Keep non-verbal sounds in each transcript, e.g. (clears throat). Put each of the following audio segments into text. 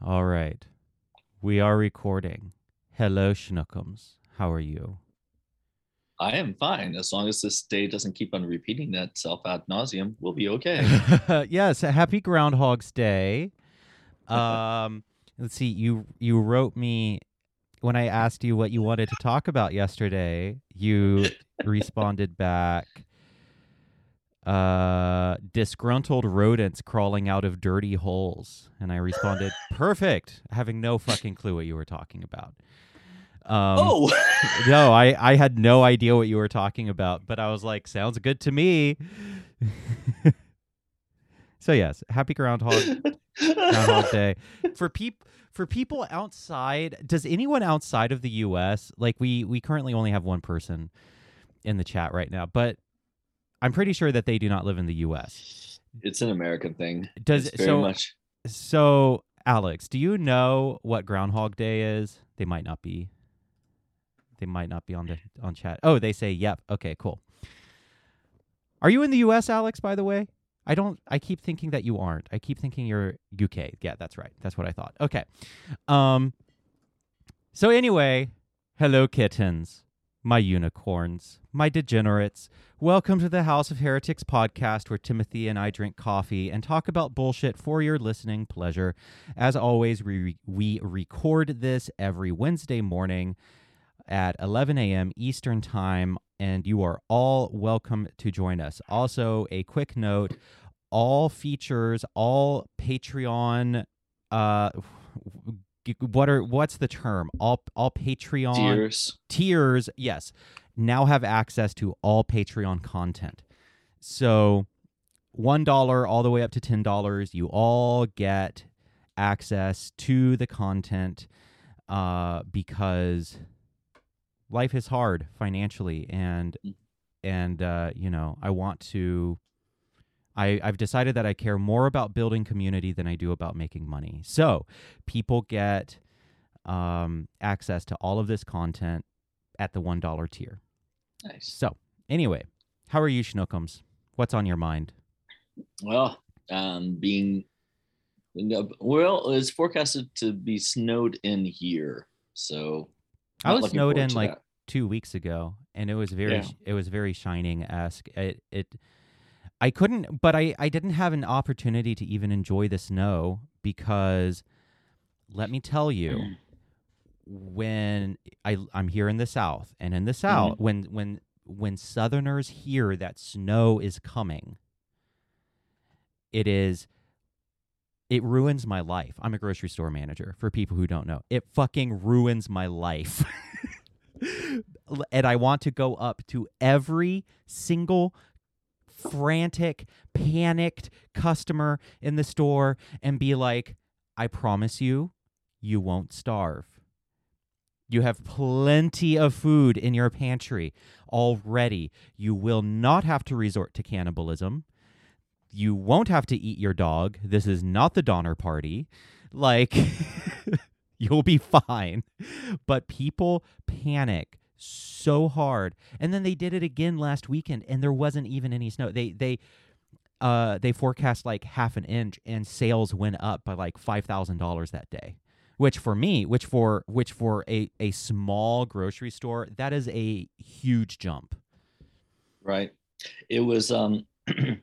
All right. We are recording. Hello, Schnookums. How are you? I am fine as long as this day doesn't keep on repeating itself ad nauseum. We'll be okay. (laughs) yes, happy Groundhog's Day. Um, (laughs) let's see. You you wrote me when I asked you what you wanted to talk about yesterday. You (laughs) responded back. Uh, disgruntled rodents crawling out of dirty holes, and I responded, (laughs) "Perfect," having no fucking clue what you were talking about. Um, oh, (laughs) no, I, I had no idea what you were talking about, but I was like, sounds good to me. (laughs) so yes, happy Groundhog Groundhog Day for peop for people outside. Does anyone outside of the U.S. like we we currently only have one person in the chat right now, but I'm pretty sure that they do not live in the U.S. it's an American thing. Does It's very so much. so Alex? Do you know what Groundhog Day is? They might not be. They might not be on the on chat. Oh, they say yep. Okay, cool. Are you in the U.S., Alex? By the way, I don't. I keep thinking that you aren't. I keep thinking you're UK. Yeah, that's right. That's what I thought. Okay. Um. So anyway, hello kittens, my unicorns, my degenerates. Welcome to the House of Heretics podcast, where Timothy and I drink coffee and talk about bullshit for your listening pleasure. As always, we we record this every Wednesday morning at 11 a.m. Eastern Time, and you are all welcome to join us. Also, a quick note all features, all Patreon. Uh, what are what's the term? All all Patreon Tears. tiers, yes, now have access to all Patreon content. So, one dollar all the way up to ten dollars, you all get access to the content uh, because life is hard financially, and and uh, you know I want to. I, I've decided that I care more about building community than I do about making money. So people get um, access to all of this content at the one dollar tier. Nice. So anyway, how are you, Schnookums? What's on your mind? Well, um, being well, it's forecasted to be snowed in here, so I was snowed in like that. two weeks ago, and it was very Yeah. it was very shining esque. It it I couldn't, but I I didn't have an opportunity to even enjoy the snow because let me tell you, mm. when I I'm here in the South, and in the mm-hmm. South, when when when Southerners hear that snow is coming, it is it ruins my life. I'm a grocery store manager for people who don't know. It fucking ruins my life. (laughs) and I want to go up to every single frantic, panicked customer in the store and be like, I promise you, you won't starve. You have plenty of food in your pantry already. You will not have to resort to cannibalism. You won't have to eat your dog. This is not the Donner Party. Like, (laughs) you'll be fine. But people panic so hard. And then they did it again last weekend and there wasn't even any snow. They they uh they forecast like half an inch and sales went up by like $5,000 that day. Which for me, which for which for a a small grocery store, that is a huge jump. right? It was um, (clears throat) uh,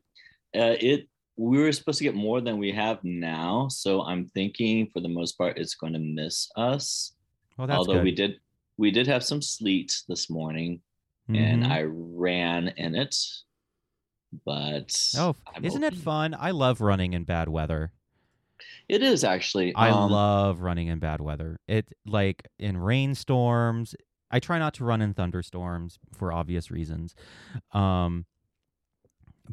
it we were supposed to get more than we have now, so I'm thinking for the most part it's going to miss us. Well, that's Although good. we did we did have some sleet this morning, and Mhm. I ran in it, but Oh, I'm isn't it fun? I love running in bad weather. It is actually. I um, love running in bad weather. It like in rainstorms. I try not to run in thunderstorms for obvious reasons. Um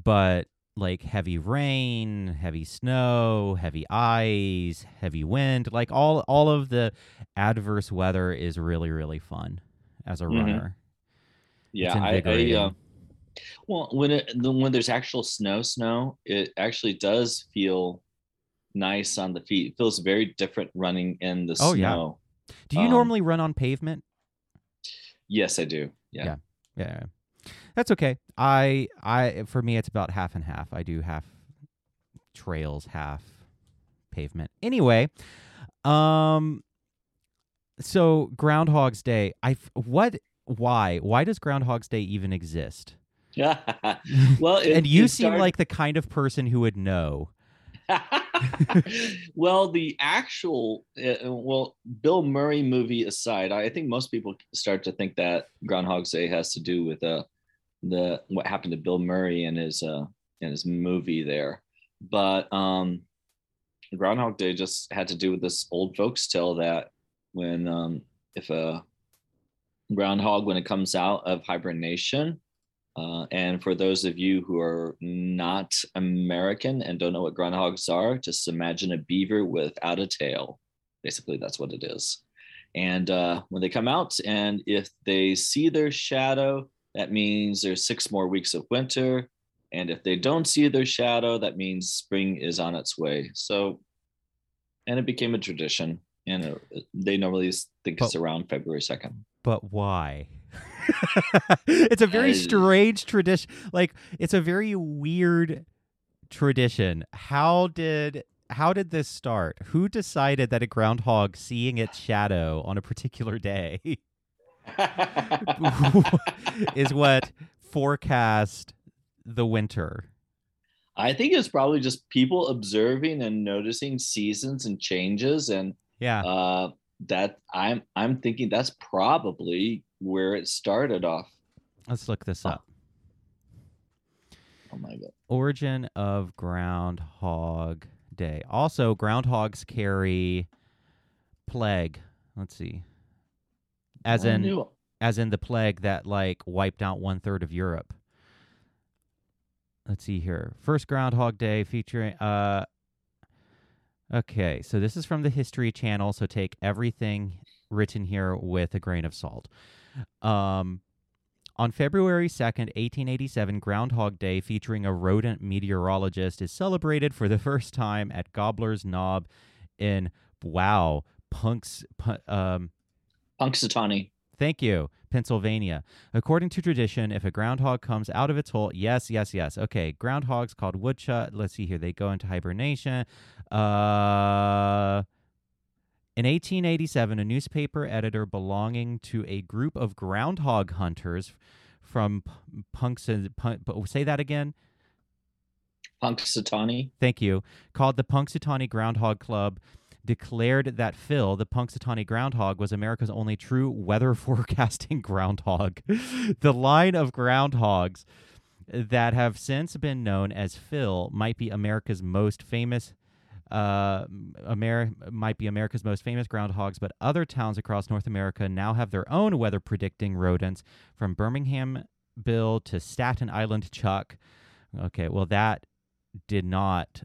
but like heavy rain, heavy snow, heavy ice, heavy wind, like all all of the adverse weather is really really fun as a Mhm. runner. Yeah, I, I uh, well when it the- when there's actual snow, snow, it actually does feel nice on the feet. It feels very different running in the Oh, yeah. snow. Do you um, normally run on pavement? Yes, I do. Yeah. Yeah. Yeah. That's okay. I I for me it's about half and half. I do half trails, half pavement. Anyway, Um. So Groundhog's Day. I what? Why? Why does Groundhog's Day even exist? (laughs) well, it, and you seem started- like the kind of person who would know. (laughs) well, the actual uh, well, Bill Murray movie aside, I think most people start to think that Groundhog's Day has to do with uh, the what happened to Bill Murray and his uh, in his movie there. But um, Groundhog Day just had to do with this old folks tale that when um, if a groundhog when it comes out of hibernation uh, and for those of you who are not American and don't know what groundhogs are, just imagine a beaver without a tail. Basically, that's what it is. And uh, when they come out, and if they see their shadow, that means there's six more weeks of winter. And if they don't see their shadow, that means spring is on its way. So, and it became a tradition. And it, they normally think it's around February 2nd. But why? (laughs) it's a very strange tradition. Like it's a very weird tradition. How did how did this start? Who decided that a groundhog seeing its shadow on a particular day (laughs) (laughs) is what forecast the winter? I think it's probably just people observing and noticing seasons and changes, and Yeah. uh, that I'm I'm thinking that's probably where it started off. Let's look this up. Oh my god! Origin of Groundhog Day. Also, groundhogs carry plague. Let's see. As I in knew- as in the plague that like wiped out one third of Europe. Let's see here. First Groundhog Day featuring uh Okay, so this is from the History Channel, so take everything written here with a grain of salt. Um on February 2nd, 1887, Groundhog Day, featuring a rodent meteorologist, is celebrated for the (laughs) first time at Gobbler's Knob in, wow, Punks, um, Punxsutawney. Thank you. Pennsylvania. According to tradition, if a groundhog comes out of its hole, yes, yes, yes. Okay, groundhogs called woodchuck. Let's see here. They go into hibernation. Uh, in 1887, a newspaper editor belonging to a group of groundhog hunters from Punks Punk, say that again. Punxsutawney. Thank you. Called the Punxsutawney Groundhog Club, declared that Phil, the Punxsutawney groundhog, was America's only true weather (laughs) forecasting groundhog. the line of groundhogs that have since been known as Phil might be America's most famous. Uh, might be America's most famous groundhogs, but other towns across North America now have their own weather predicting rodents, from Birmingham Bill to Staten Island Chuck. Okay, well that did not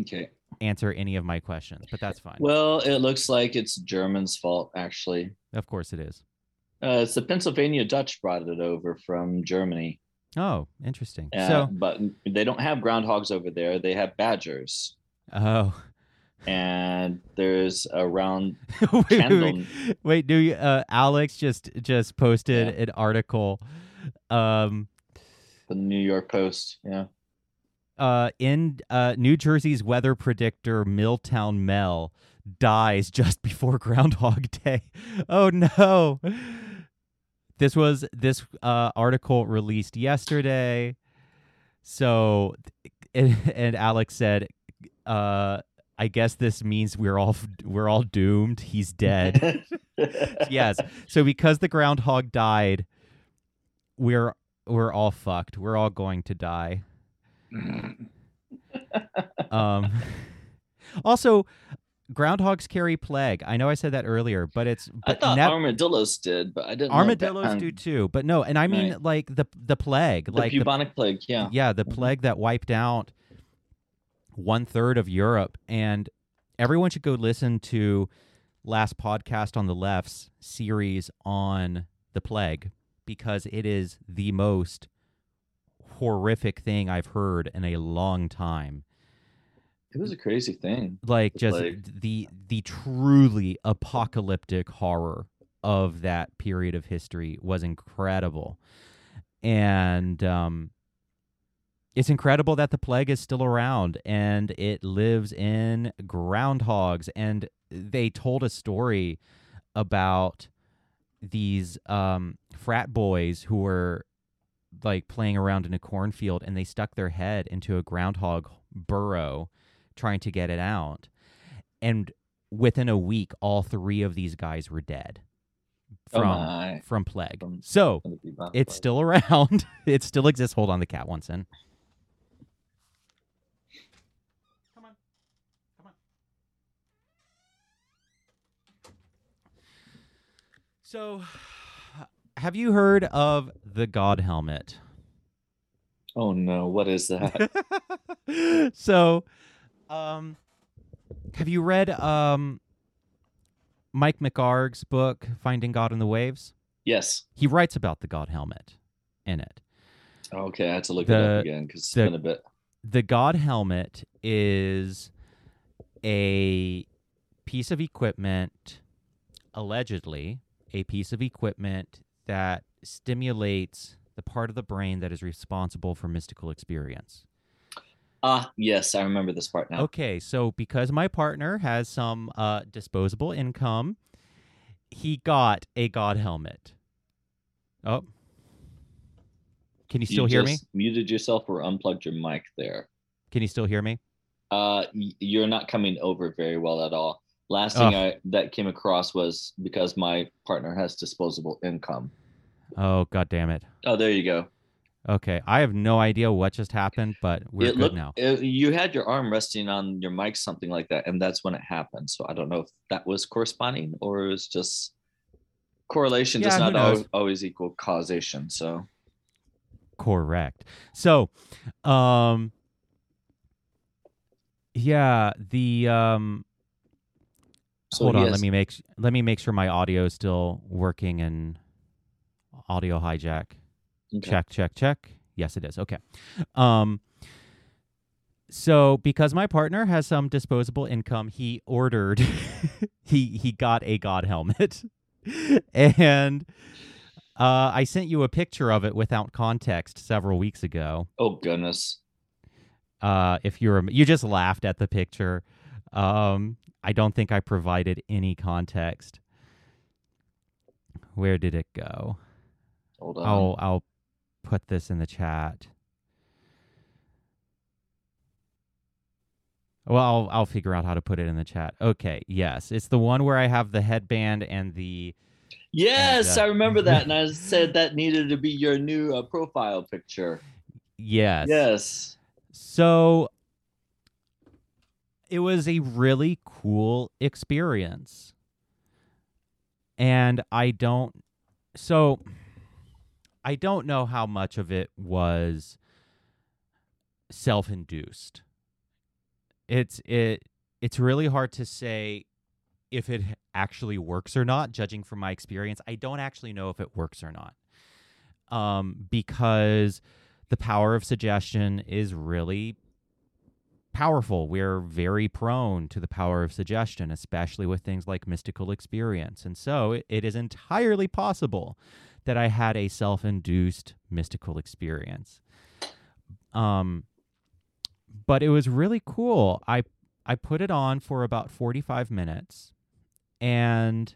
Okay. Answer any of my questions, but that's fine. Well, it looks like it's German's fault, actually. of course it is. Uh, it's the Pennsylvania Dutch brought it over from Germany. Oh, interesting. Uh, so, but they don't have groundhogs over there. They have badgers. oh, And there's around (laughs) wait, wait, wait, wait, do you, uh, Alex just just posted Yeah. an article, um, the New York Post. Yeah. Uh, in uh, New Jersey's weather predictor Milltown Mel dies just (laughs) before Groundhog Day. Oh no! This was this uh, article released yesterday. So, and, and Alex said, uh, "I guess this means we're all we're all doomed. He's dead." (laughs) yes. So because the groundhog died, we're we're all fucked. We're all going to die. (laughs) Um, also, groundhogs carry plague. I know I said that earlier, but it's I but thought nev- armadillos did, but I didn't. know armadillos that- do too. But no, and I mean Right. like the the plague, The like the, bubonic plague. Yeah. yeah, the Mhm. plague that wiped out one third of Europe, and everyone should go listen to last podcast on the left's series on the plague because it is the most horrific thing I've heard in a long time. It was a crazy thing. like just plague. the the truly apocalyptic horror of that period of history was incredible and um it's incredible that the plague is still around and it lives in groundhogs. And they told a story about these um, frat boys who were like playing around in a cornfield and they stuck their head into a groundhog burrow trying to get it out. And within a week, all three of these guys were dead Oh from my. from plague. From- so From it's plague. still around. (laughs) it still exists. Hold on, the cat wants in. Come on, come on. So, have you heard of the God helmet? Oh no, what is that? (laughs) so, um, have you read um Mike McHargue's book Finding God in the Waves? yes. He writes about the God helmet in it. Okay, I had to look it up again because it's the- been a bit. The God helmet is a piece of equipment, allegedly, a piece of equipment that stimulates the part of the brain that is responsible for mystical experience. Ah, yes, I remember this part now. Okay, so because my partner has some uh, disposable income, he got a God helmet. Oh. Can you still you hear me? Muted yourself or unplugged your mic there. Can you still hear me? Uh, y- you're not coming over very well at all. Last thing Ugh. I that came across was because my partner has disposable income. Oh, god damn it. Oh, there you go. Okay, I have no idea what just happened, but we're it good looked- now. it- you had your arm resting on your mic, something like that, and that's when it happened. So I don't know if that was corresponding or it was just correlation does Yeah, who not al- always equal causation. So Correct. So, um yeah, the um So, hold on, let me make let me make sure my audio is still working in audio hijack. Okay. Check, check, check. Yes, it is. Okay. Um so because my partner has some disposable income, he ordered (laughs) he he got a god helmet. (laughs) and uh I sent you a picture of it without context several weeks ago. Oh goodness. Uh if you are you just laughed at the picture. Um I don't think I provided any context. Where did it go? Hold on. I'll I'll put this in the chat. Well, I'll I'll figure out how to put it in the chat. Okay, yes, it's the one where I have the headband and the Yes, uh, I remember that, and I (laughs) said that needed to be your new uh, profile picture. yes. Yes. So it was a really cool experience. And I don't so I don't know how much of it was self-induced. It's it it's really hard to say if it actually works or not judging from my experience. I don't actually know if it works or not. Um because the power of suggestion is really powerful. We're very prone to the power of suggestion, especially with things like mystical experience. And so it, is entirely possible that I had a self induced mystical experience. Um, but it was really cool. I I put it on for about 45 minutes and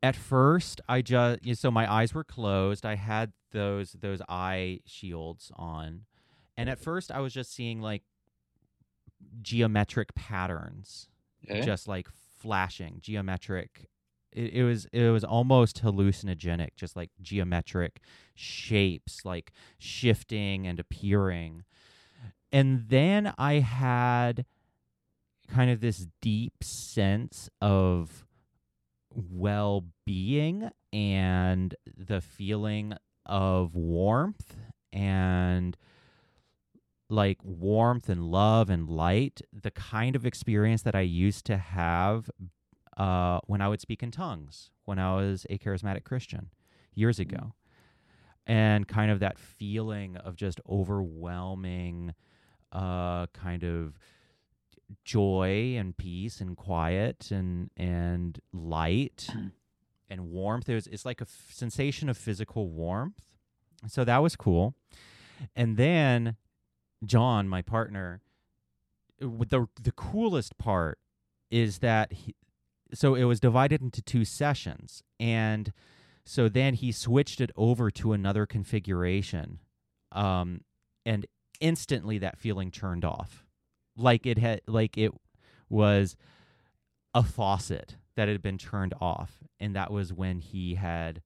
at first I just so my eyes were closed. I had those those eye shields on. And at first I was just seeing like geometric patterns just like flashing geometric. It, it was it was almost hallucinogenic just like geometric shapes like shifting and appearing. And then i had kind of this deep sense of well-being and the feeling of warmth and like warmth and love and light, the kind of experience that I used to have uh, when I would speak in tongues when I was a charismatic Christian years ago. And kind of that feeling of just overwhelming uh, kind of joy and peace and quiet and and light (clears throat) and warmth. There's it's like a f- sensation of physical warmth So that was cool. And then John, my partner, the the coolest part is that he, so it was divided into two sessions and so then he switched it over to another configuration um and instantly that feeling turned off. Like it had like it was a faucet that had been turned off and that was when he had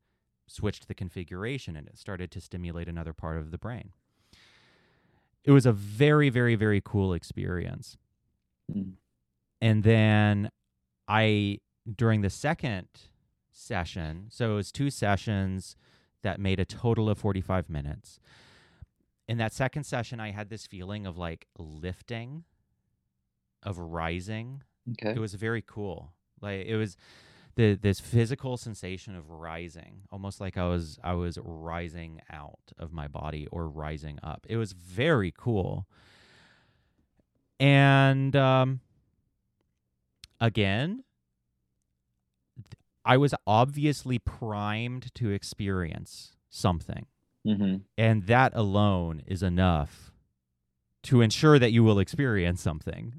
switched the configuration and it started to stimulate another part of the brain it was a very very very cool experience Mm. and then i during the second session so it was two sessions that made a total of 45 minutes in that second session i had this feeling of like lifting of rising Okay. it was very cool like it was the this physical sensation of rising almost like i was i was rising out of my body or rising up. It was very cool. And um again th- i was obviously primed to experience something. Hmm and that alone is enough to ensure that you will experience something.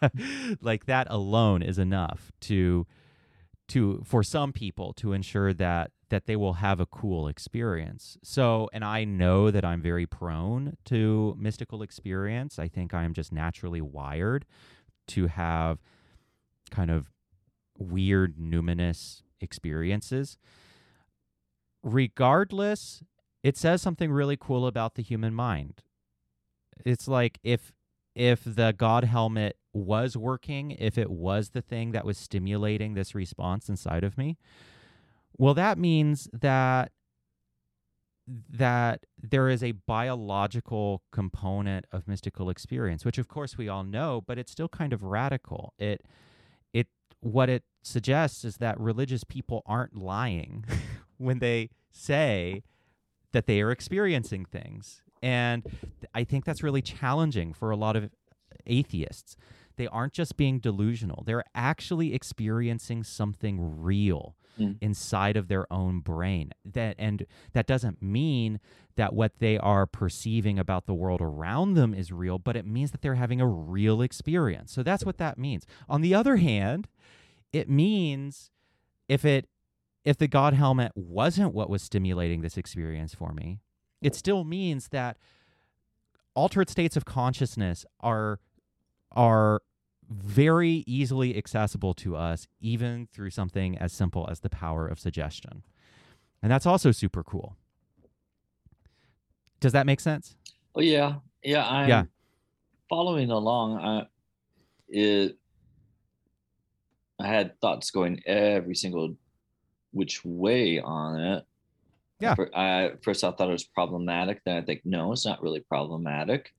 (laughs) Like that alone is enough to to for some people to ensure that that they will have a cool experience. So and i know that i'm very prone to mystical experience. I think i'm just naturally wired to have kind of weird numinous experiences. Regardless it says something really cool about the human mind. It's like if if the god helmet was working if it was the thing that was stimulating this response inside of me well that means that that there is a biological component of mystical experience which of course we all know but it's still kind of radical. It it what it suggests is that religious people aren't lying (laughs) when they say that they are experiencing things and I think that's really challenging for a lot of atheists. They aren't just being delusional, they're actually experiencing something real Mm. inside of their own brain. That and that doesn't mean that what they are perceiving about the world around them is real, but it means that they're having a real experience. So that's what that means. On the other hand, it means if it if the god helmet wasn't what was stimulating this experience for me, it still means that altered states of consciousness are are very easily accessible to us even through something as simple as the power of suggestion. And that's also super cool. Does that make sense? Oh yeah, yeah. I'm Yeah. following along. I it. I had thoughts going every single which way on it. Yeah. I, first, I thought it was problematic. Then I think no, it's not really problematic.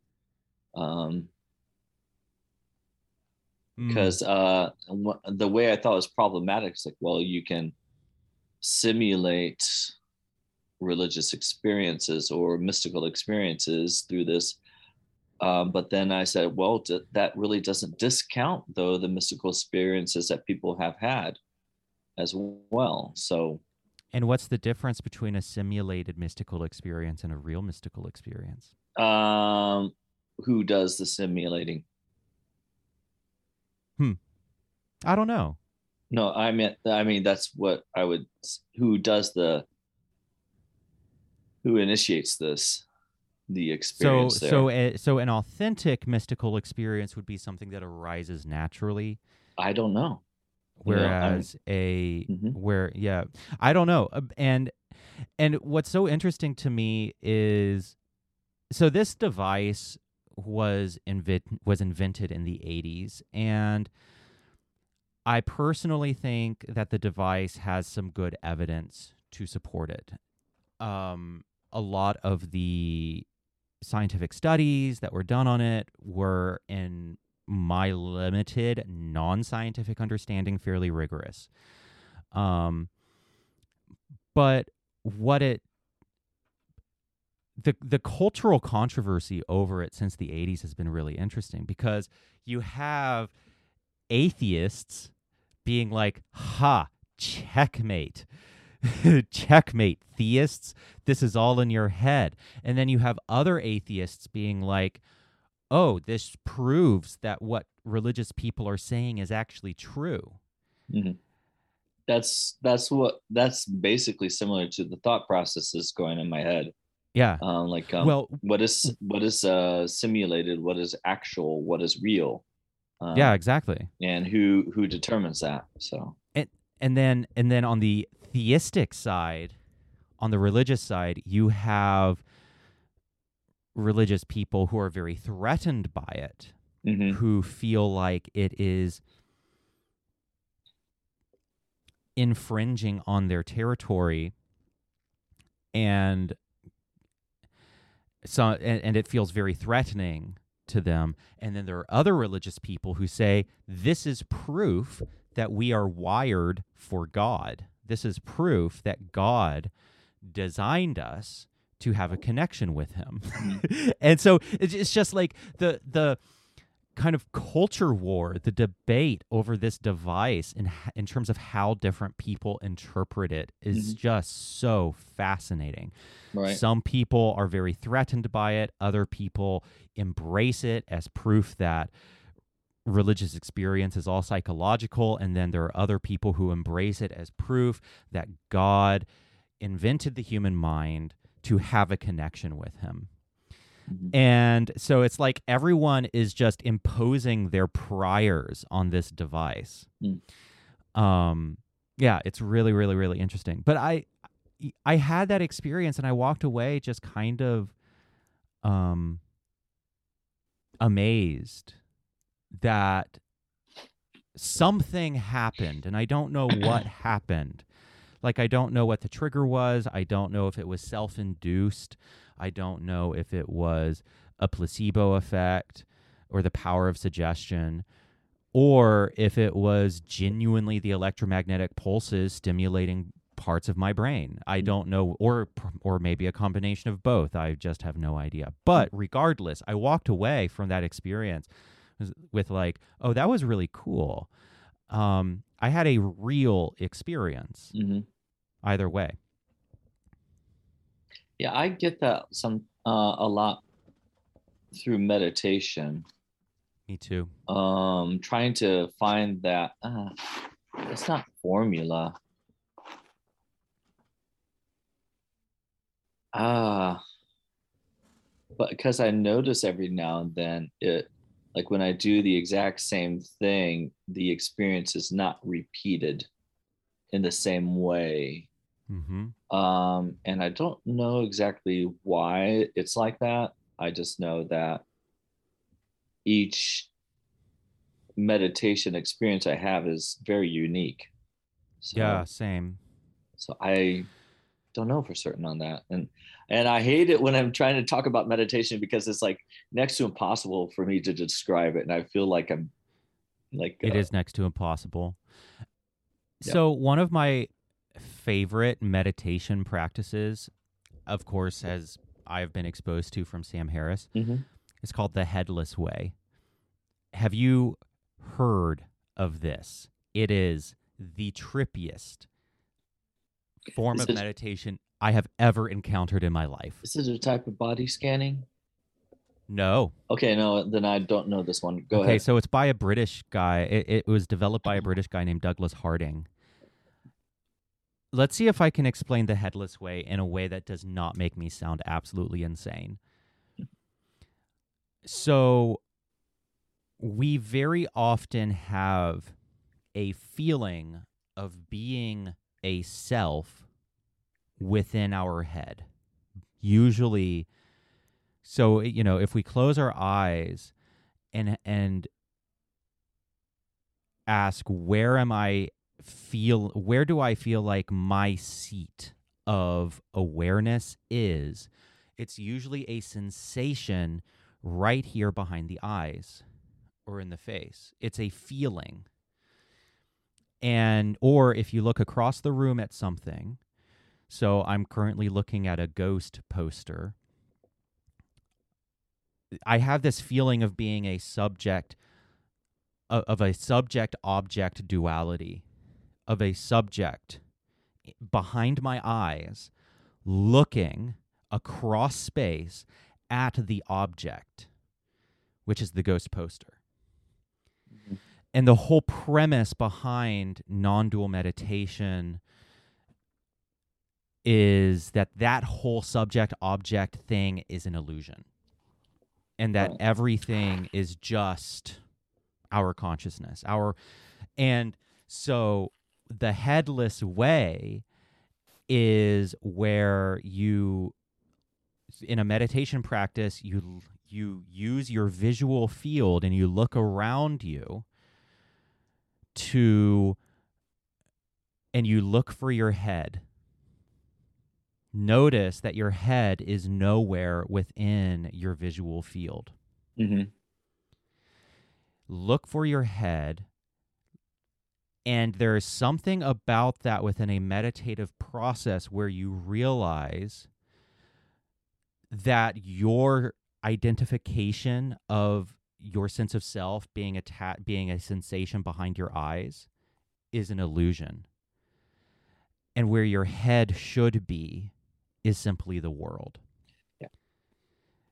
Um, Mm. because uh, wha- the way I thought it was problematic is like, well, you can simulate religious experiences or mystical experiences through this. Um, but then I said, well, d- that really doesn't discount though the mystical experiences that people have had as well. So And what's the difference between a simulated mystical experience and a real mystical experience? um, who does the simulating? Hmm. I don't know. No, I meant I mean that's what I would who does the who initiates this the So experience there. so a, so an authentic mystical experience would be something that arises naturally I don't know. Yeah, I- whereas a Mhm. where yeah i don't know Uh, and and what's so interesting to me is so this device was invent was invented in the 80s and i personally think that the device has some good evidence to support it um a lot of the scientific studies that were done on it were in my limited non-scientific understanding fairly rigorous. Um but what it the the cultural controversy over it since the 80s has been really interesting because you have atheists being like ha checkmate (laughs) checkmate theists this is all in your head. And then you have other atheists being like oh this proves that what religious people are saying is actually true Mhm. That's that's what that's basically similar to the thought processes going in my head. yeah Um, like um, well what is what is uh, simulated, what is actual, what is real. Um, yeah exactly and who who determines that? So and and then and then on the theistic side on the religious side you have religious people who are very threatened by it mhm. who feel like it is infringing on their territory and so and, and it feels very threatening to them and then there are other religious people who say this is proof that we are wired for God this is proof that God designed us to have a connection with him (laughs) and so it's just like the the kind of culture war, the debate over this device in in terms of how different people interpret it is Mhm. just so fascinating. right. Some people are very threatened by it, other people embrace it as proof that religious experience is all psychological and then there are other people who embrace it as proof that God invented the human mind to have a connection with him. Mhm. And so it's like everyone is just imposing their priors on this device. Mm. Um yeah, it's really really really interesting. But I I had that experience and I walked away just kind of um amazed that something happened and I don't know what (clears throat) happened. Like I don't know what the trigger was. I don't know if it was self-induced. I don't know if it was a placebo effect or the power of suggestion or if it was genuinely the electromagnetic pulses stimulating parts of my brain. I Mm. don't know or or maybe a combination of both. I just have no idea. But regardless, I walked away from that experience with- like, "Oh, that was really cool." Um I had a real experience Mhm. Either way. Yeah, I get that some uh, a lot through meditation. Me too. Um, trying to find that uh, it's not formula. Ah, but because I notice every now and then it, like when I do the exact same thing, the experience is not repeated in the same way. Mhm. Um, and I don't know exactly why it's like that. I just know that each meditation experience I have is very unique. So, Yeah, same. so I don't know for certain on that. And and I hate it when I'm trying to talk about meditation because it's like next to impossible for me to describe it. And I feel like I'm like It uh, is next to impossible. Yeah. So, one of my favorite meditation practices, of course, as I've been exposed to from Sam Harris, Mhm. is called the Headless Way. Have you heard of this? It is the trippiest form Is of it- meditation I have ever encountered in my life. This Is it a type of body scanning? No. Okay, no, then I don't know this one. Go okay, ahead. so it's by a British guy. It, it was developed by a British guy named Douglas Harding. Let's see if I can explain the headless way in a way that does not make me sound absolutely insane. So, we very often have a feeling of being a self within our head. Usually, so you know, if we close our eyes and and ask where am I feel where do I feel like my seat of awareness is, it's usually a sensation right here behind the eyes or in the face. It's a feeling. And or if you look across the room at something, so I'm currently looking at a ghost poster. I have this feeling of being a subject of, a subject object duality of a subject behind my eyes, looking across space at the object, which is the ghost poster. Mhm. And the whole premise behind non dual meditation is that that whole subject object thing is an illusion and that Right. everything is just our consciousness our and so the headless way is where you in a meditation practice you you use your visual field and you look around you to and you look for your head. Notice that your head is nowhere within your visual field. Hmm look for your head and there is something about that within a meditative process where you realize that your identification of your sense of self being atta- being a sensation behind your eyes is an illusion. And where your head should be is simply the world.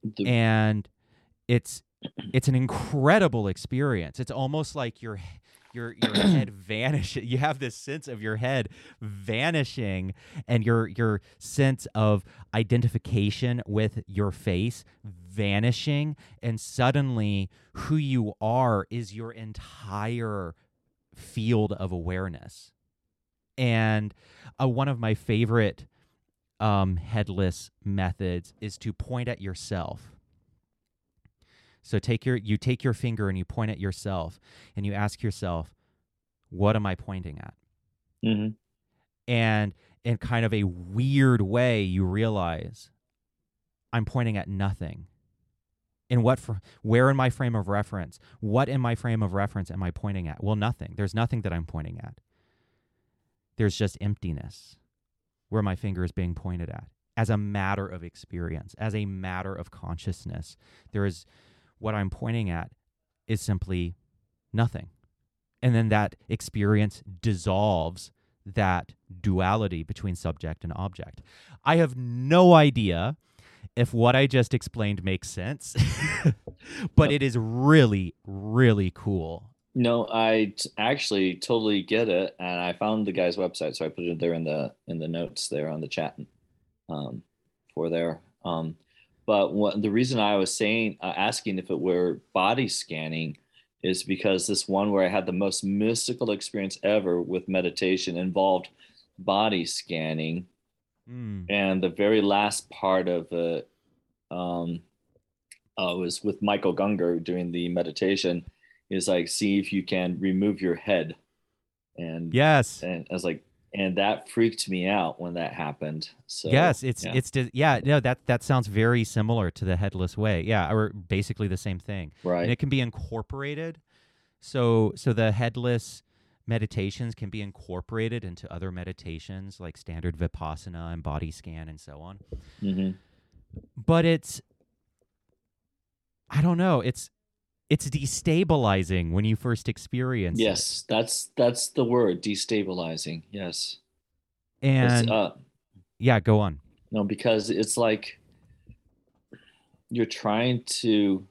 The, and it's it's an incredible experience. It's almost like your h- your your head (clears throat) vanishes. You have this sense of your head vanishing, and your your sense of identification with your face vanishing, and suddenly who you are is your entire field of awareness. And uh, one of my favorite um, headless methods is to point at yourself. So take your you take your finger and you point at yourself and you ask yourself, what am I pointing at? Mhm. And in kind of a weird way, you realize I'm pointing at nothing. In what fr- where in my frame of reference? What in my frame of reference am I pointing at? Well, nothing. There's nothing that I'm pointing at. There's just emptiness where my finger is being pointed at as a matter of experience, as a matter of consciousness. There is what I'm pointing at is simply nothing. And then that experience dissolves that duality between subject and object. I have no idea if what I just explained makes sense, (laughs) but it is really, really cool. No, I t- actually totally get it, and I found the guy's website, so I put it there in the in the notes there on the chat um, for there. Um, but what the reason I was saying, uh, asking if it were body scanning, is because this one where I had the most mystical experience ever with meditation involved body scanning, Mm. and the very last part of it um, uh, was with Michael Gunger doing the meditation. Is like see if you can remove your head, and Yes. and I was like, and that freaked me out when that happened. So yes, it's yeah. it's yeah, no that that sounds very similar to the headless way. Yeah, or basically the same thing. right. and it can be incorporated so so the headless meditations can be incorporated into other meditations like standard vipassana and body scan and so on hmm but it's i don't know it's it's destabilizing when you first experience it. Yes, that's that's the word destabilizing. Yes, and uh, yeah go on no, because it's like you're trying to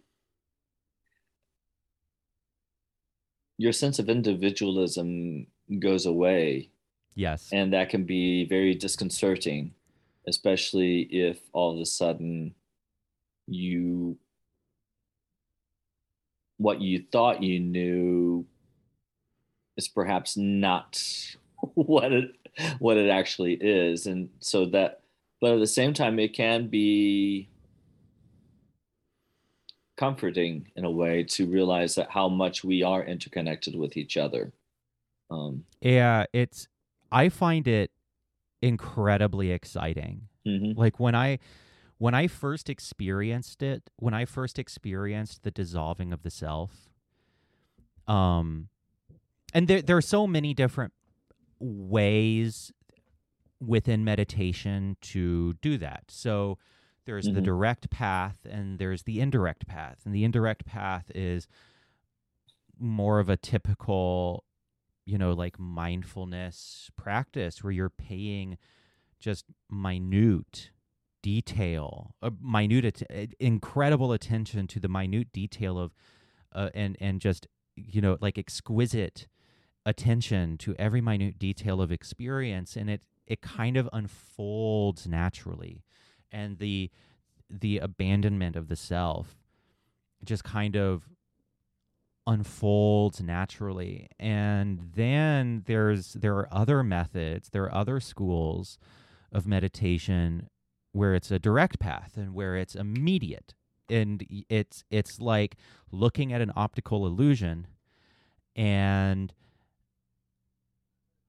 your sense of individualism goes away yes and that can be very disconcerting especially if all of a sudden you what you thought you knew is perhaps not (laughs) what it what it actually is. And so that but at the same time it can be comforting in a way to realize that how much we are interconnected with each other. Um yeah it's i find it incredibly exciting. Mhm. like when i when i first experienced it when i first experienced the dissolving of the self um and there there are so many different ways within meditation to do that so there's the Mhm. direct path and there's the indirect path and the indirect path is more of a typical you know, like mindfulness practice where you're paying just minute detail, uh, minute, uh, incredible attention to the minute detail of, uh, and and just you know, like exquisite attention to every minute detail of experience, and it it kind of unfolds naturally, and the the abandonment of the self just kind of unfolds naturally. And then there's there are other methods there are other schools of meditation where it's a direct path and where it's immediate. And it's it's like looking at an optical illusion and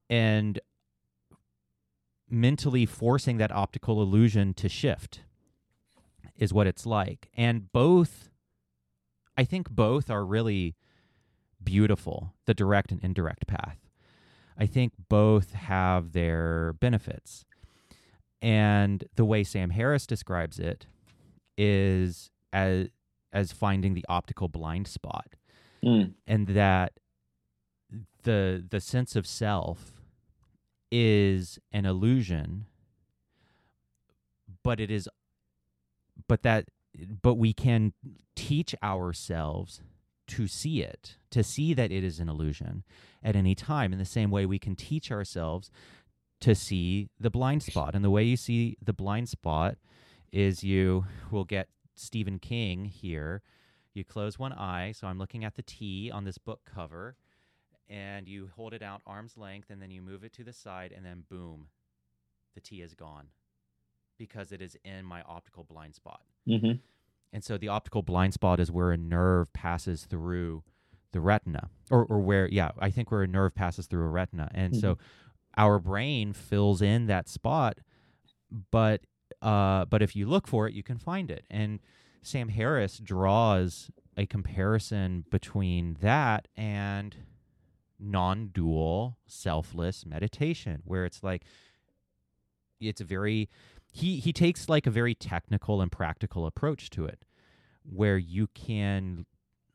and mentally forcing that optical illusion to shift is what it's like. And both i think both are really beautiful the direct and indirect path. I think both have their benefits and the way sam harris describes it is as as finding the optical blind spot Mm. and that the the sense of self is an illusion but it is but that but we can teach ourselves to see it to see that it is an illusion at any time in the same way we can teach ourselves to see the blind spot and the way you see the blind spot is you will get Stephen King here. You close one eye so i'm looking at the t on this book cover and you hold it out arm's length and then you move it to the side and then boom the t is gone because it is in my optical blind spot. Mm-hmm. and so the optical blind spot is where a nerve passes through the retina or, or where yeah i think where a nerve passes through a retina. And so our brain fills in that spot but uh, but if you look for it you can find it. And sam harris draws a comparison between that and non-dual selfless meditation where it's like it's a very he he takes like a very technical and practical approach to it where you can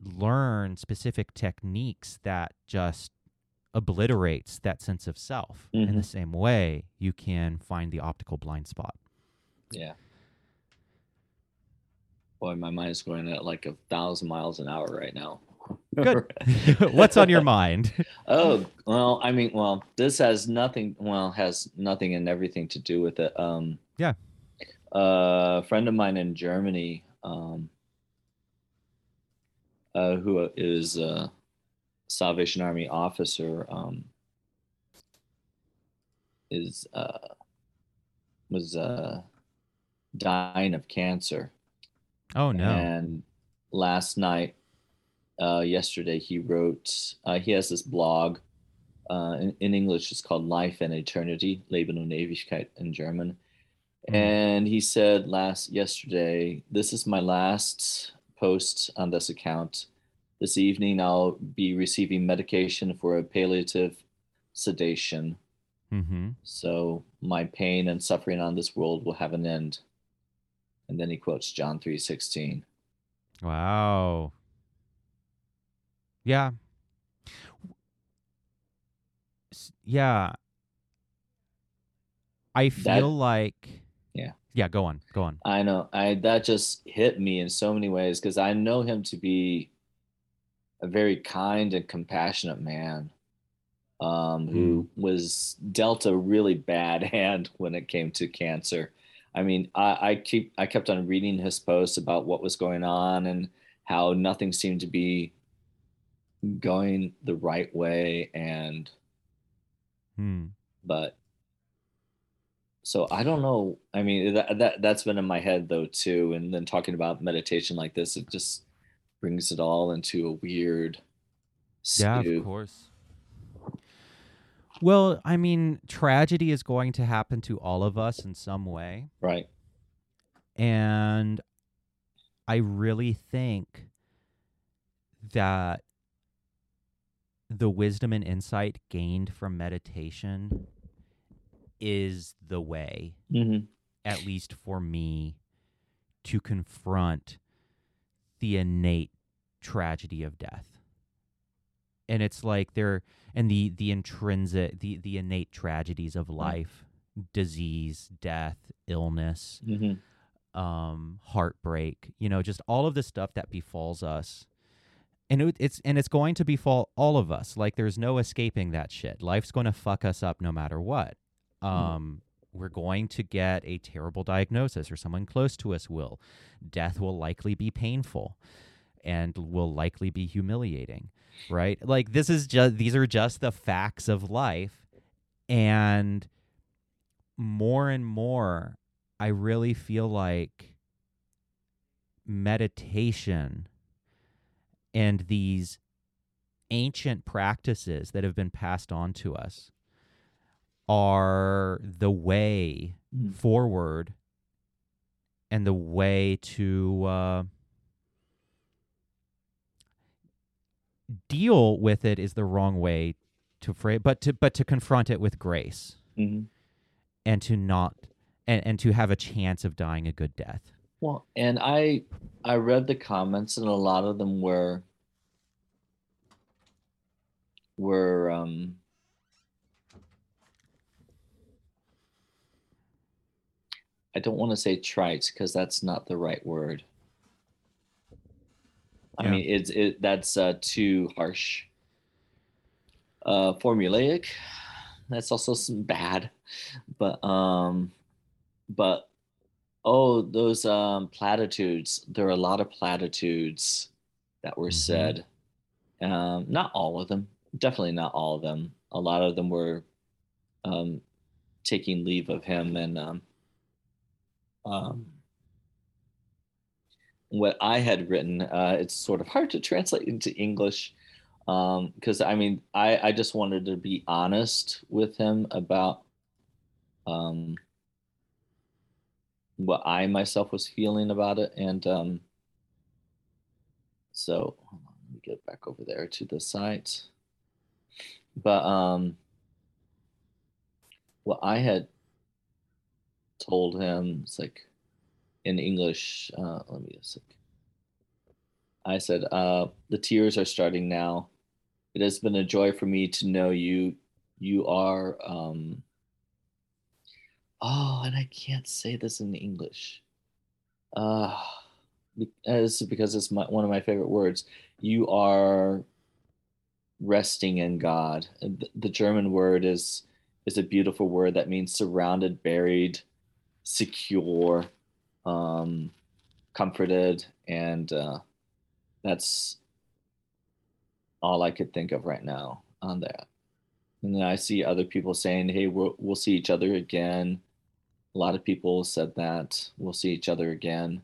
learn specific techniques that just obliterates that sense of self in the Mhm. same way you can find the optical blind spot Yeah. Boy, my mind is going at like a thousand miles an hour right now. Good. (laughs) what's on your mind (laughs) oh well, I mean, well, this has nothing. Well, has nothing and everything to do with it. Um, Yeah. A friend of mine in Germany, um, uh, who is a Salvation Army officer, um, is uh, was uh, dying of cancer. oh no And last night, uh, yesterday, he wrote, uh, he has this blog uh, in, in English, it's called Life and Eternity, Leben und Ewigkeit in German. Mm. And he said last yesterday, this is my last post on this account. This evening, I'll be receiving medication for a palliative sedation. mm-hmm. So my pain and suffering on this world will have an end. And then he quotes John 3:16. wow yeah yeah i That- feel like Yeah. yeah go on go on I know. I that just hit me in so many ways because I know him to be a very kind and compassionate man um, who was dealt a really bad (laughs) hand when it came to cancer. I mean, I, I keep I kept on reading his posts about what was going on and how nothing seemed to be going the right way and hmm. but so I don't know. I mean, that, that that's been in my head though too. And then talking about meditation like this, it just brings it all into a weird Yeah, of course. Well, I mean, tragedy is going to happen to all of us in some way. Right. And I really think that the wisdom and insight gained from meditation is the way, hmm at least for me, to confront the innate tragedy of death. and it's like they're and the the intrinsic the the innate tragedies of life disease death illness hmm um heartbreak you know just all of the stuff that befalls us. And it, it's and it's going to befall all of us. Like there's no escaping that shit. Life's going to fuck us up no matter what. Um we're going to get a terrible diagnosis or someone close to us will. Death will likely be painful and will likely be humiliating right? Like this is just these are just the facts of life. And more and more i really feel like meditation and these ancient practices that have been passed on to us are the way Mm. forward and the way to uh, deal with it is the wrong way to phrase but to but to confront it with grace hmm and to not and, and to have a chance of dying a good death Well, and I I read the comments and a lot of them were were um I don't want to say trite because that's not the right word. I Yeah. mean, it's it that's uh, too harsh. Uh, formulaic, that's also some bad, but um, but oh, those um platitudes. There are a lot of platitudes that were Mhm. said. Um, not all of them, definitely not all of them. A lot of them were um, taking leave of him and um, um, what I had written. Uh, it's sort of hard to translate into English because I mean, I, I just wanted to be honest with him about um, what I myself was feeling about it, and um, so let me get back over there to the site. But um, what I had told him, it's like in English. Uh, let me just. Like, I said, uh, "The tears are starting now. It has been a joy for me to know you. You are." Um, oh, and I can't say this in English. Uh, is because it's my, one of my favorite words. You are resting in God. And th- The German word is is a beautiful word that means surrounded, buried, secure, um, comforted, and uh, that's all I could think of right now on that. And then I see other people saying, "Hey, we'll we'll see each other again." A lot of people said that we'll see each other again.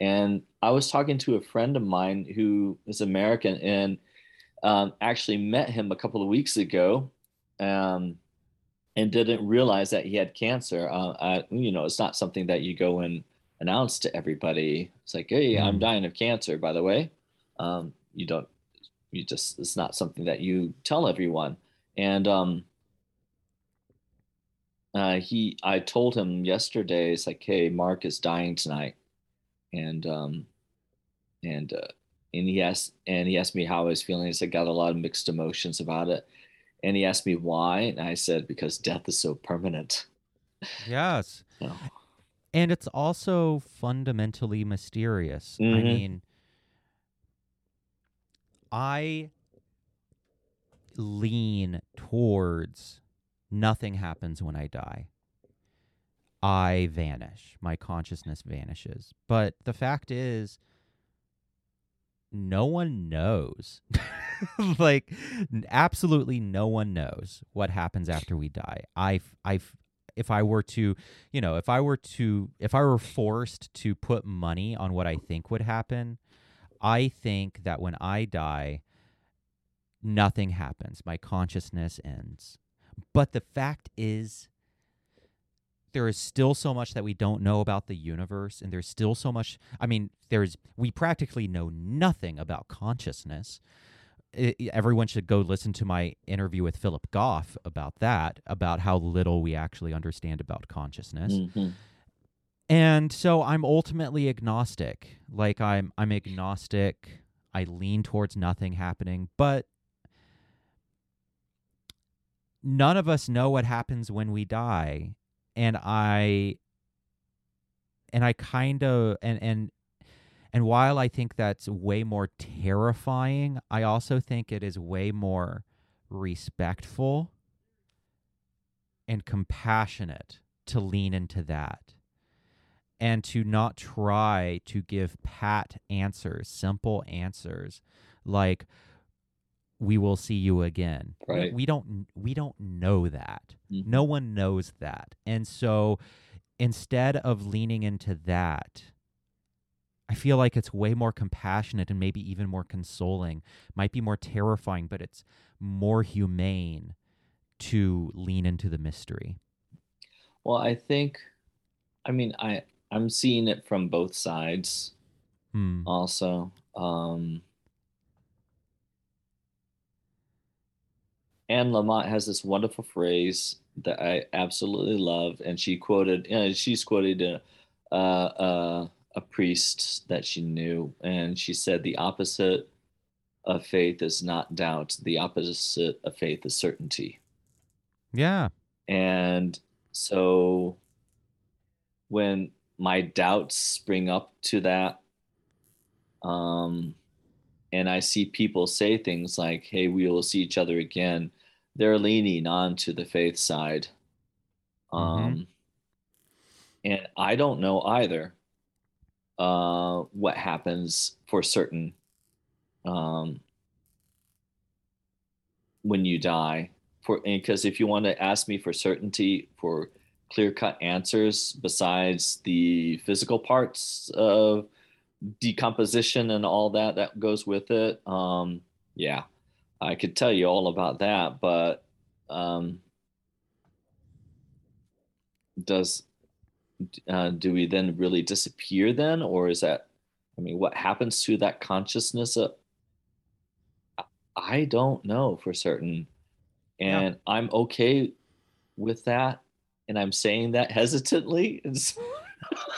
And I was talking to a friend of mine who is American and um, actually met him a couple of weeks ago. Um, and didn't realize that he had cancer. Uh, I, you know, it's not something that you go and announce to everybody. It's like, hey, I'm Mm. dying of cancer, by the way. Um, you don't, you just, it's not something that you tell everyone. And um, uh, he, I told him yesterday, it's like, hey, Mark is dying tonight, and um, and uh, and he asked, and he asked me how I was feeling. He said, got a lot of mixed emotions about it. And he asked me why, and I said because death is so permanent. yes. (laughs) So, and it's also fundamentally mysterious. I Mhm. mean i lean towards nothing happens when i die. I vanish. My consciousness vanishes. But the fact is no one knows. (laughs) Like absolutely no one knows what happens after we die. I i if i were to you know if i were to if i were forced to put money on what i think would happen i think that when i die nothing happens. My consciousness ends. But the fact is there is still so much that we don't know about the universe and there's still so much i mean there's we practically know nothing about consciousness. I- I- everyone should go listen to my interview with philip goff about that about how little we actually understand about consciousness. Mhm. and so i'm ultimately agnostic. Like i'm i'm agnostic. I lean towards nothing happening but none of us know what happens when we die and i and i kind of and and and while i think that's way more terrifying i also think it is way more respectful and compassionate to lean into that and to not try to give pat answers simple answers like we will see you again. We- Right. We, don't we don't know that. Mhm. No one knows that. And so instead of leaning into that, I feel like it's way more compassionate and maybe even more consoling. Might be more terrifying, but it's more humane to lean into the mystery. Well, I think, I mean, I I'm seeing it from both sides. Hmm. Also, um, Anne Lamott has this wonderful phrase that I absolutely love, and she quoted, know, she's quoted a, uh, uh, a priest that she knew, and she said, "The opposite of faith is not doubt; the opposite of faith is certainty." Yeah. And so when my doubts spring up to that, um, and I see people say things like, hey, we will see each other again, they're leaning on to the faith side. Um, And I don't know either uh, what happens for certain um, when you die. For because if you want to ask me for certainty for clear cut answers besides the physical parts of decomposition and all that that goes with it um yeah i could tell you all about that but um does uh, do we then really disappear then or is that i mean what happens to that consciousness of, i don't know for certain Yeah. and i'm okay with that and i'm saying that (laughs) hesitantly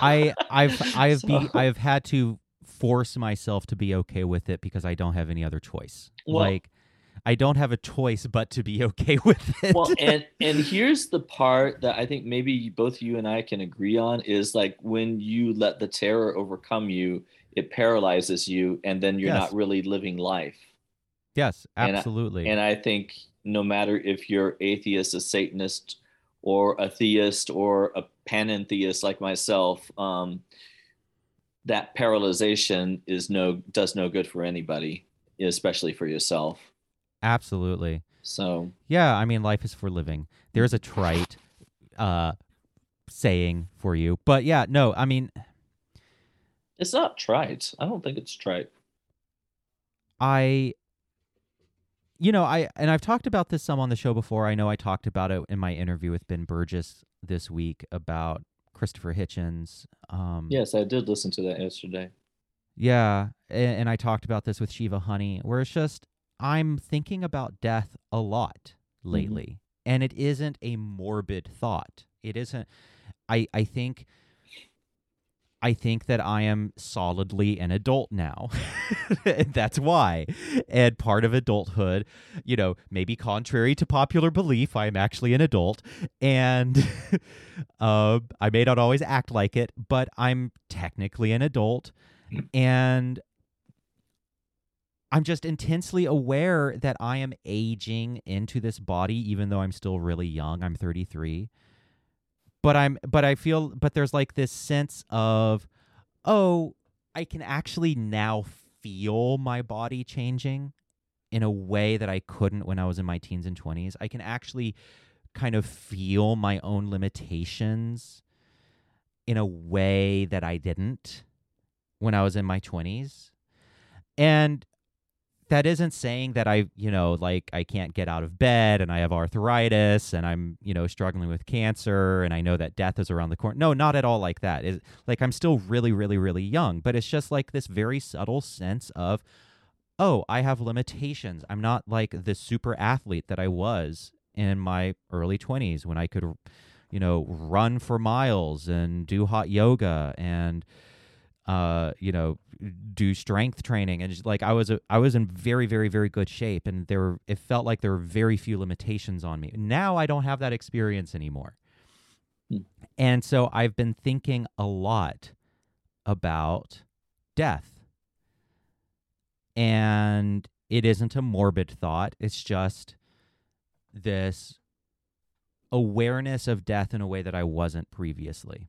I I've (laughs) I've be I've had to force myself to be okay with it because I don't have any other choice. Well- like I don't have a choice but to be (laughs) okay with it. well (laughs) and and here's the part that i think maybe both you and i can agree on is like when you let the terror overcome you it paralyzes you and then you're Yes. not really living life yes, and I- absolutely. and i think no matter if you're atheist a satanist or a theist or a panentheist like myself um, that paralyzation is no does no good for anybody especially for yourself absolutely. so Yeah, I mean life is for living. There's a trite uh saying for you. But yeah, no, I mean it's not trite i don't think it's trite I you know, I and I've talked about this some on the show before. I know I talked about it in my interview with Ben Burgess this week about Christopher Hitchens. Um Yes, I did listen to that yesterday. Yeah, and, and I talked about this with Shiva Honey, where it's just I'm thinking about death a lot lately, and it isn't a morbid thought. It isn't. I I think. I think that I am solidly an adult now. (laughs) That's why. And part of adulthood, you know, maybe contrary to popular belief, I am actually an adult. And (laughs) uh, I may not always act like it, but I'm technically an adult and I'm just intensely aware that I am aging into this body even though I'm still really young. I'm 33. But I'm but I feel but there's like this sense of oh, I can actually now feel my body changing in a way that I couldn't when I was in my teens and 20s. I can actually kind of feel my own limitations in a way that I didn't when I was in my 20s. And that isn't saying that I, you know, like I can't get out of bed and I have arthritis and I'm, you know, struggling with cancer and I know that death is around the corner. No, not at all like that. Is like I'm still really really really young, but it's just like this very subtle sense of oh, I have limitations. I'm not like the super athlete that I was in my early 20s when I could you know, run for miles and do hot yoga and uh, you know, do strength training, and just, like I was, a, I was in very, very, very good shape, and there, were, it felt like there were very few limitations on me. Now I don't have that experience anymore, Hmm. and so I've been thinking a lot about death, and it isn't a morbid thought. It's just this awareness of death in a way that I wasn't previously.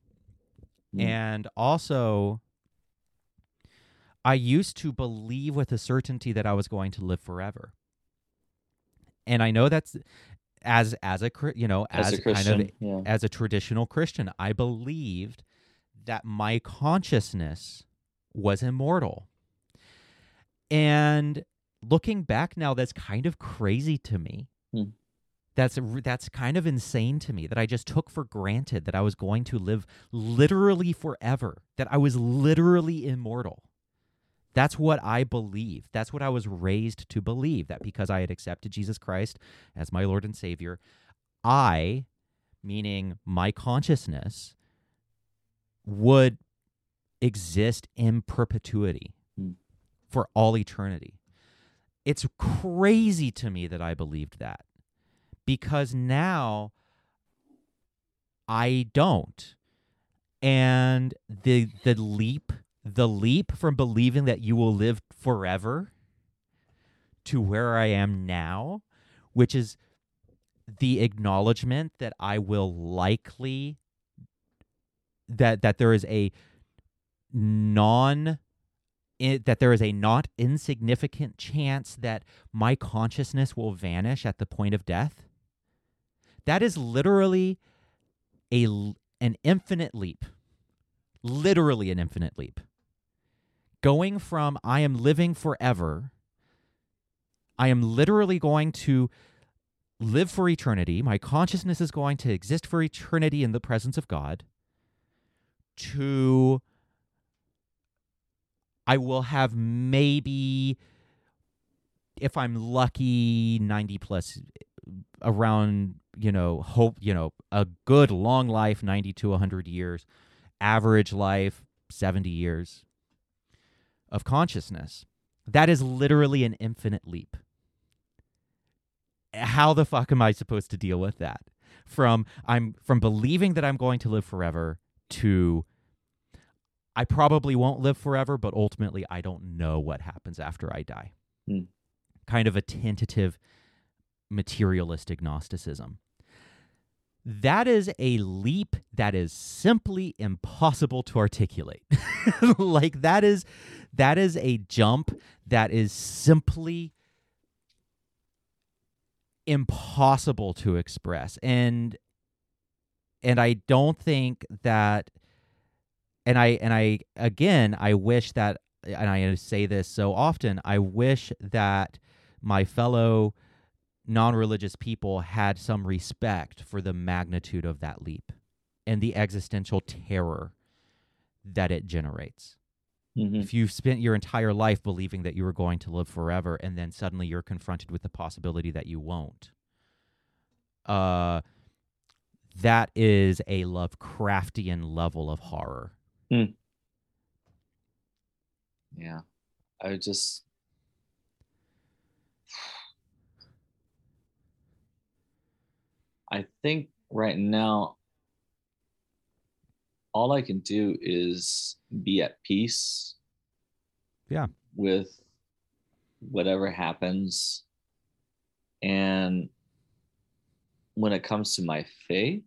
Mm. And also, I used to believe with a certainty that I was going to live forever. And I know that's as as a you know As, as, a kind of yeah. as a traditional Christian, I believed that my consciousness was immortal. And looking back now, that's kind of crazy to me. Hmm. That's that's kind of insane to me that I just took for granted that I was going to live literally forever, that I was literally immortal. That's what I believed. That's what I was raised to believe that because I had accepted Jesus Christ as my Lord and Savior, I, meaning my consciousness, would exist in perpetuity Hmm. for all eternity. It's crazy to me that I believed that because now I don't. And the the leap the leap from believing that you will live forever to where I am now, which is the acknowledgement that I will likely that that there is a non i that there is a not insignificant chance that my consciousness will vanish at the point of death. That is literally a an infinite leap. Literally an infinite leap. Going from I am living forever, I am literally going to live for eternity, my consciousness is going to exist for eternity in the presence of God, to I will have maybe, if I'm lucky, 90 plus around, you know, hope, you know, a good long life, 90 to 100 years, average life, 70 years of consciousness. That is literally an infinite leap. How the fuck am I supposed to deal with that? From I'm from believing that I'm going to live forever to I probably won't live forever, but ultimately I don't know what happens after I die. Hmm. Kind of a tentative materialistic Gnosticism. That is a leap that is simply impossible to articulate. (laughs) like that is that is a jump that is simply impossible to express. And and I don't think that and I and I again I wish that and I say this so often I wish that my fellow non-religious people had some respect for the magnitude of that leap and the existential terror that it generates. Mhm. If you've spent your entire life believing that you were going to live forever and then suddenly you're confronted with the possibility that you won't. Uh that is a Lovecraftian level of horror. Yeah. I just (sighs) I think right now all I can do is be at peace. Yeah. With whatever happens. And when it comes to my faith,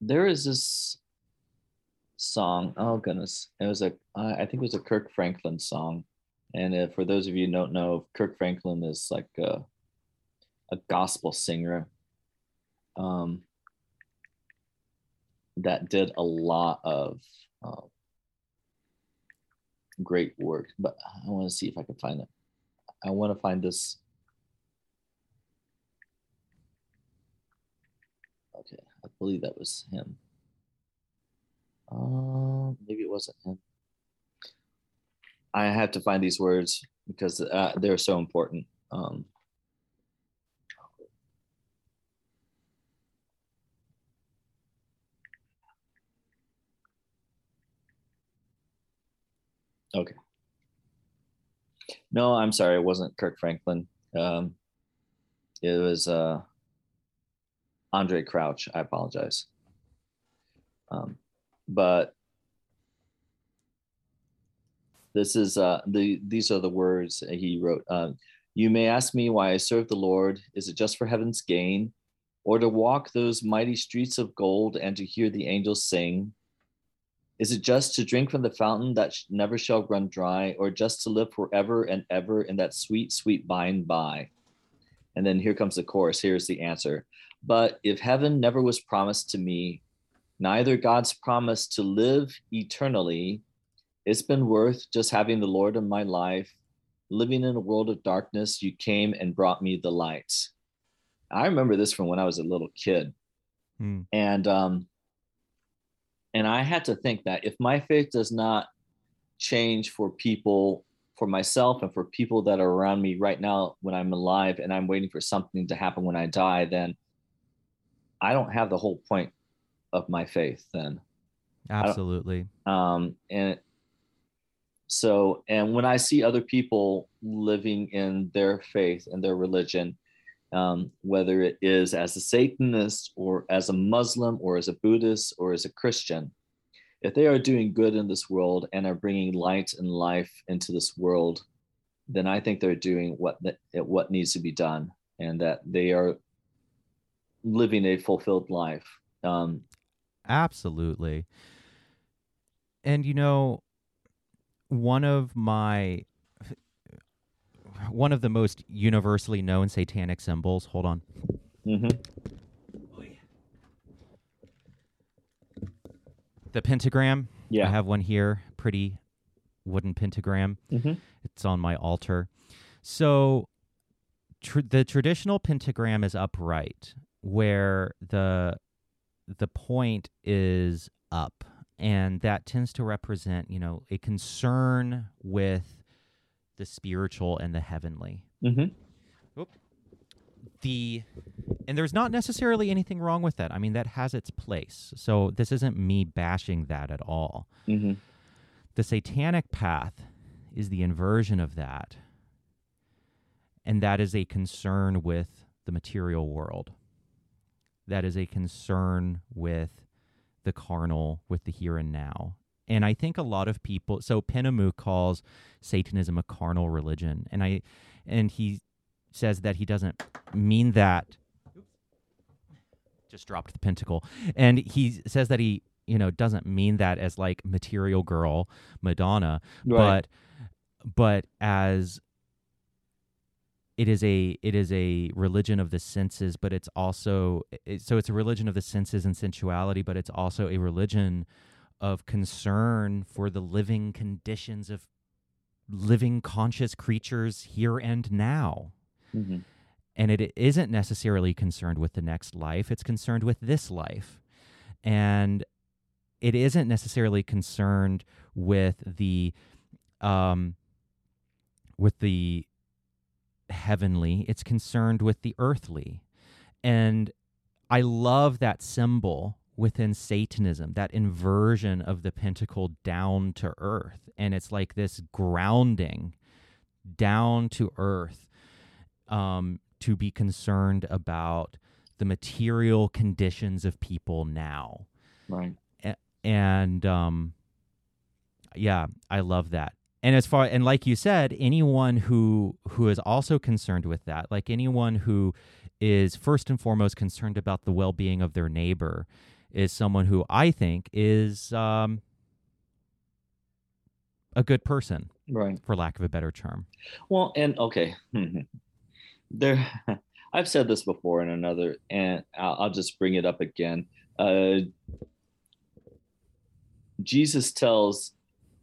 there is this song. Oh goodness, it was a I I think it was a Kirk Franklin song. And uh, for those of you who don't know, Kirk Franklin is like a, a gospel singer um, that did a lot of uh, great work. But I want to see if I can find it. I want to find this. Okay, I believe that was him. Uh, maybe it wasn't him. I have to find these words because uh, they're so important. Um, Okay. No, I'm sorry. It wasn't Kirk Franklin. Um, it was uh, Andre Crouch. I apologize. Um, but this is uh, the these are the words he wrote. Um, you may ask me why I serve the Lord. Is it just for heaven's gain, or to walk those mighty streets of gold and to hear the angels sing? Is it just to drink from the fountain that never shall run dry, or just to live forever and ever in that sweet, sweet by and by? And then here comes the chorus. Here's the answer. But if heaven never was promised to me, neither God's promise to live eternally, it's been worth just having the Lord in my life. Living in a world of darkness, you came and brought me the lights. I remember this from when I was a little kid. Hmm. And um, and I had to think that if my faith does not change for people, for myself and for people that are around me right now when I'm alive and I'm waiting for something to happen when I die, then I don't have the whole point of my faith then. Absolutely. Um, and so, and when I see other people living in their faith and their religion, um, whether it is as a Satanist or as a Muslim or as a Buddhist or as a Christian, if they are doing good in this world and are bringing light and life into this world, then I think they're doing what what needs to be done, and that they are living a fulfilled life. Um, Absolutely. And you know, one of my one of the most universally known satanic symbols. Hold on. Mm-hmm. The pentagram. Yeah. I have one here. Pretty wooden pentagram. Mm-hmm. It's on my altar. So tr- the traditional pentagram is upright, where the the point is up, and that tends to represent, you know, a concern with the spiritual and the heavenly. Mm-hmm. The and there's not necessarily anything wrong with that. I mean, that has its place. So this isn't me bashing that at all. Mm-hmm. The satanic path is the inversion of that, and that is a concern with the material world. That is a concern with the carnal, with the here and now. And I think a lot of people so Penamu calls Satanism a carnal religion. And I and he says that he doesn't mean that just dropped the pentacle. And he says that he, you know, doesn't mean that as like material girl Madonna, right. but but as it is a it is a religion of the senses but it's also it, so it's a religion of the senses and sensuality but it's also a religion of concern for the living conditions of living conscious creatures here and now. Mm-hmm. And it isn't necessarily concerned with the next life, it's concerned with this life. And it isn't necessarily concerned with the um with the heavenly, it's concerned with the earthly. And I love that symbol within Satanism, that inversion of the pentacle down to earth. And it's like this grounding down to earth um, to be concerned about the material conditions of people now. Right. A- and um, yeah, I love that. And as far and like you said, anyone who who is also concerned with that, like anyone who is first and foremost concerned about the well-being of their neighbor is someone who I think is um, a good person, right? For lack of a better term. Well, and okay, there. (laughs) I've said this before in another, and I'll, I'll just bring it up again. Uh, Jesus tells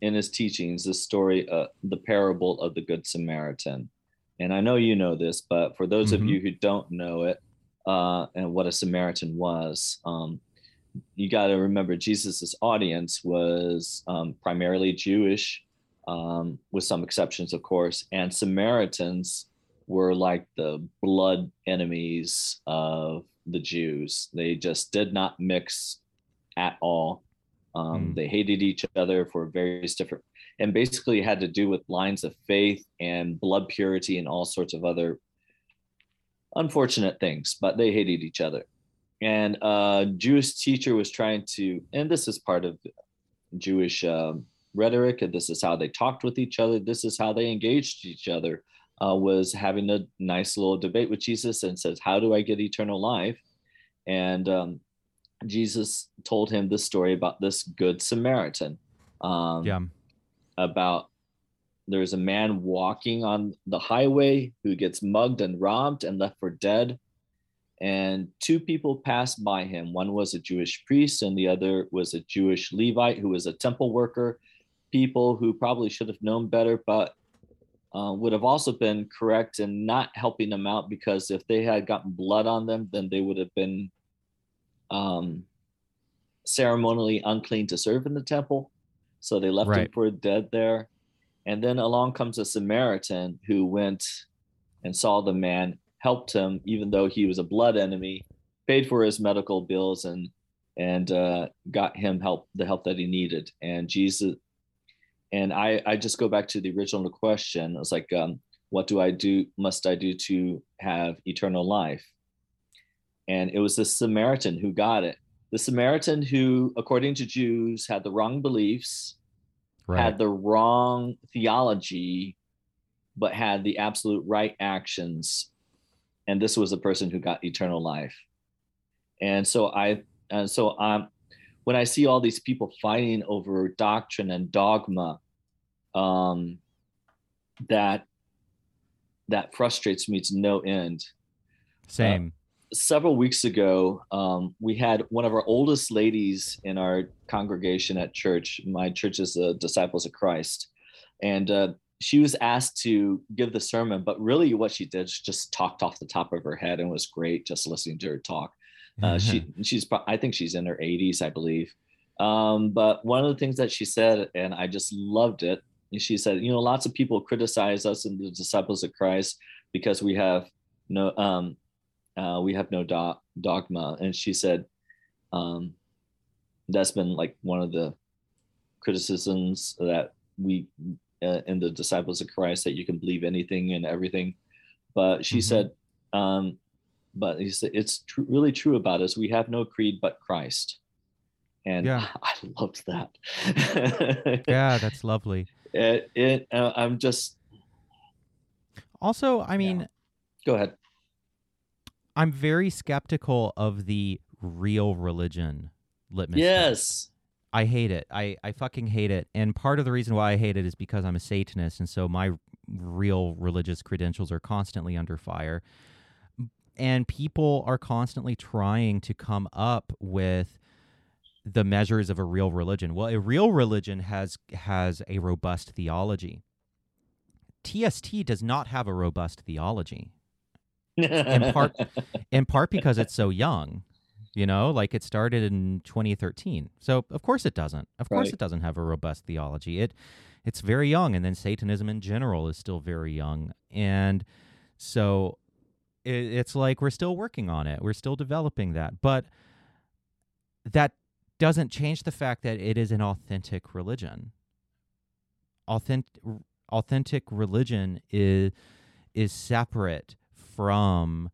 in his teachings the story, uh, the parable of the Good Samaritan. And I know you know this, but for those mm-hmm. of you who don't know it, uh, and what a Samaritan was, um, you got to remember Jesus's audience was um, primarily Jewish, um, with some exceptions, of course, and Samaritans were like the blood enemies of the Jews. They just did not mix at all. Um, mm. They hated each other for various different, and basically had to do with lines of faith and blood purity and all sorts of other unfortunate things. But they hated each other, and a Jewish teacher was trying to, and this is part of Jewish um, rhetoric, and this is how they talked with each other. This is how they engaged each other. Uh, was having a nice little debate with Jesus and says, "How do I get eternal life?" And um, Jesus told him this story about this good Samaritan. Um, Yeah. About there's a man walking on the highway who gets mugged and robbed and left for dead. And two people passed by him. One was a Jewish priest, and the other was a Jewish Levite who was a temple worker. People who probably should have known better, but uh, would have also been correct in not helping them out because if they had gotten blood on them, then they would have been um, ceremonially unclean to serve in the temple. So they left him for dead there. And then along comes a Samaritan who went and saw the man, helped him, even though he was a blood enemy, paid for his medical bills and and uh, got him help the help that he needed. And Jesus, and I I just go back to the original question. It's like, um, what do I do? Must I do to have eternal life? And it was the Samaritan who got it. The Samaritan who, according to Jews, had the wrong beliefs, Right. had the wrong theology, but had the absolute right actions. And this was the person who got eternal life. And so I, and so um, when I see all these people fighting over doctrine and dogma, um, that that frustrates me to no end Same. several weeks ago, um, we had one of our oldest ladies in our congregation at church. My church is the Disciples of Christ. And uh, she was asked to give the sermon, but really what she did, she just talked off the top of her head and was great just listening to her talk. Uh, she she's I think she's in her 80s, I believe. Um, but one of the things that she said, and I just loved it, she said, you know, lots of people criticize us and the disciples of Christ because we have no um, uh, we have no do- dogma. And she said, um, that's been like one of the criticisms that we in the disciples of Christ that you can believe anything and everything. But she Mhm. said, um, but he said, it's tr- really true about us. We have no creed but Christ. And Yeah. (laughs) I loved that. (laughs) yeah, that's lovely. it, it uh, I'm just, Also, I mean, go ahead. I'm very skeptical of the real religion litmus. test. I hate it. I, I fucking hate it. And part of the reason why I hate it is because I'm a Satanist. And so my real religious credentials are constantly under fire. And people are constantly trying to come up with the measures of a real religion. Well, a real religion has has a robust theology. TST does not have a robust theology (laughs) In part- in part because it's so young. You know, like it started in 2013. So of course it doesn't. Of course it doesn't have a robust theology. It it's very young and then Satanism in general is still very young. And so it, it's like we're still working on it. We're still developing that. But that doesn't change the fact that it is an authentic religion. Authentic authentic religion is is separate from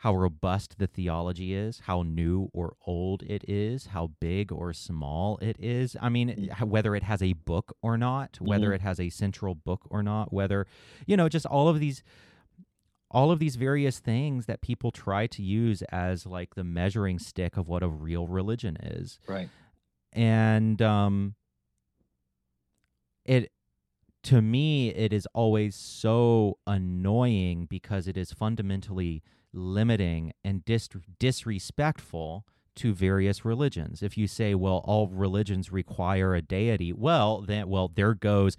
how robust the theology is, how new or old it is, how big or small it is. I mean, Mm. whether it has a book or not, whether Mhm. it has a central book or not, whether, you know, just all of these all of these various things that people try to use as like the measuring stick of what a real religion is right. and um it to me it is always so annoying because it is fundamentally limiting and dis- disrespectful to various religions if you say well all religions require a deity well then well there goes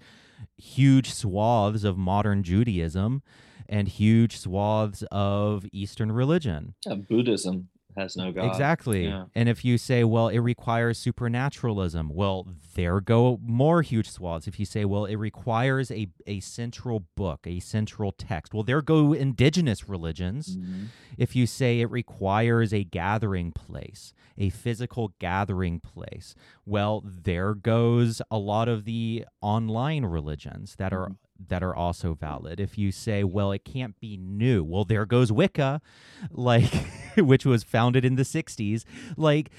huge swaths of modern judaism and huge swaths of eastern religion Yeah, Buddhism. Has no God. Exactly. Yeah. And if you say, well, it requires supernaturalism, well, there go more huge swaths. If you say, well, it requires a, a central book, a central text, well, there go indigenous religions. Mhm. If you say it requires a gathering place, a physical gathering place, well, there goes a lot of the online religions that are that are also valid. If you say, well, it can't be new, well, there goes Wicca, (laughs) like (laughs) which was founded in the 60s. Like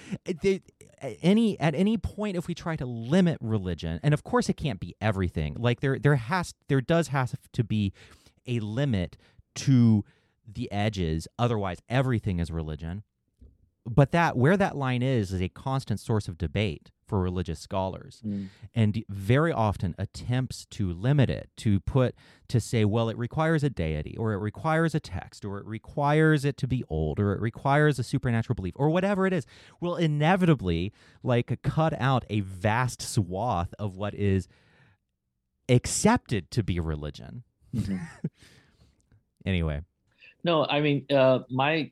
any at any point if we try to limit religion, and of course it can't be everything. Like there there has there does have to be a limit to the edges, otherwise everything is religion. But that where that line is is a constant source of debate for religious scholars Mm. and very often attempts to limit it to put to say well it requires a deity or it requires a text or it requires it to be old or it requires a supernatural belief or whatever it is will inevitably like cut out a vast swath of what is accepted to be religion Mhm. (laughs) anyway No, I mean, uh, my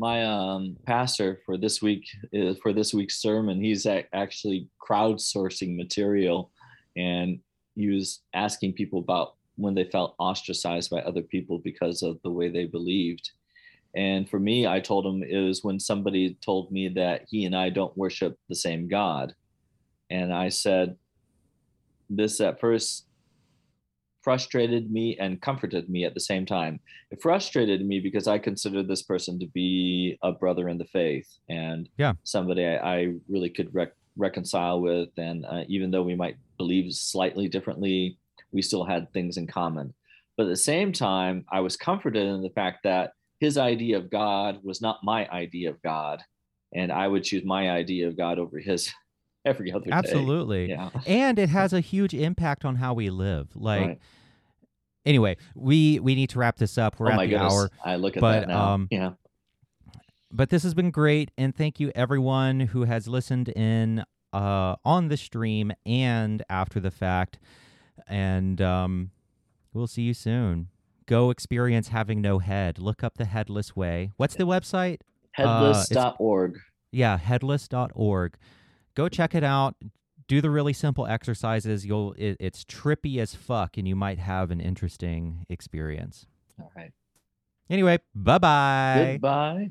my um, pastor for this week uh, for this week's sermon, he's a- actually crowdsourcing material, and he was asking people about when they felt ostracized by other people because of the way they believed. And for me, I told him it was when somebody told me that he and I don't worship the same God, and I said, this at first frustrated me and comforted me at the same time it frustrated me because I considered this person to be a brother in the faith and Yeah. somebody I, I really could rec- reconcile with. And uh, even though we might believe slightly differently, we still had things in common. But at the same time, I was comforted in the fact that his idea of God was not my idea of God, and I would choose my idea of God over his every other day. absolutely Yeah. (laughs) and it has a huge impact on how we live like Right. anyway we we need to wrap this up we're oh at my the goodness. hour I look at but, that now. um, yeah. but this has been great and thank you everyone who has listened in uh, on the stream and after the fact and um, we'll see you soon go experience having no head look up the headless way what's the website uh, Headless.org. yeah headless.org go check it out do the really simple exercises you'll it, it's trippy as fuck and you might have an interesting experience All right. anyway bye-bye Goodbye.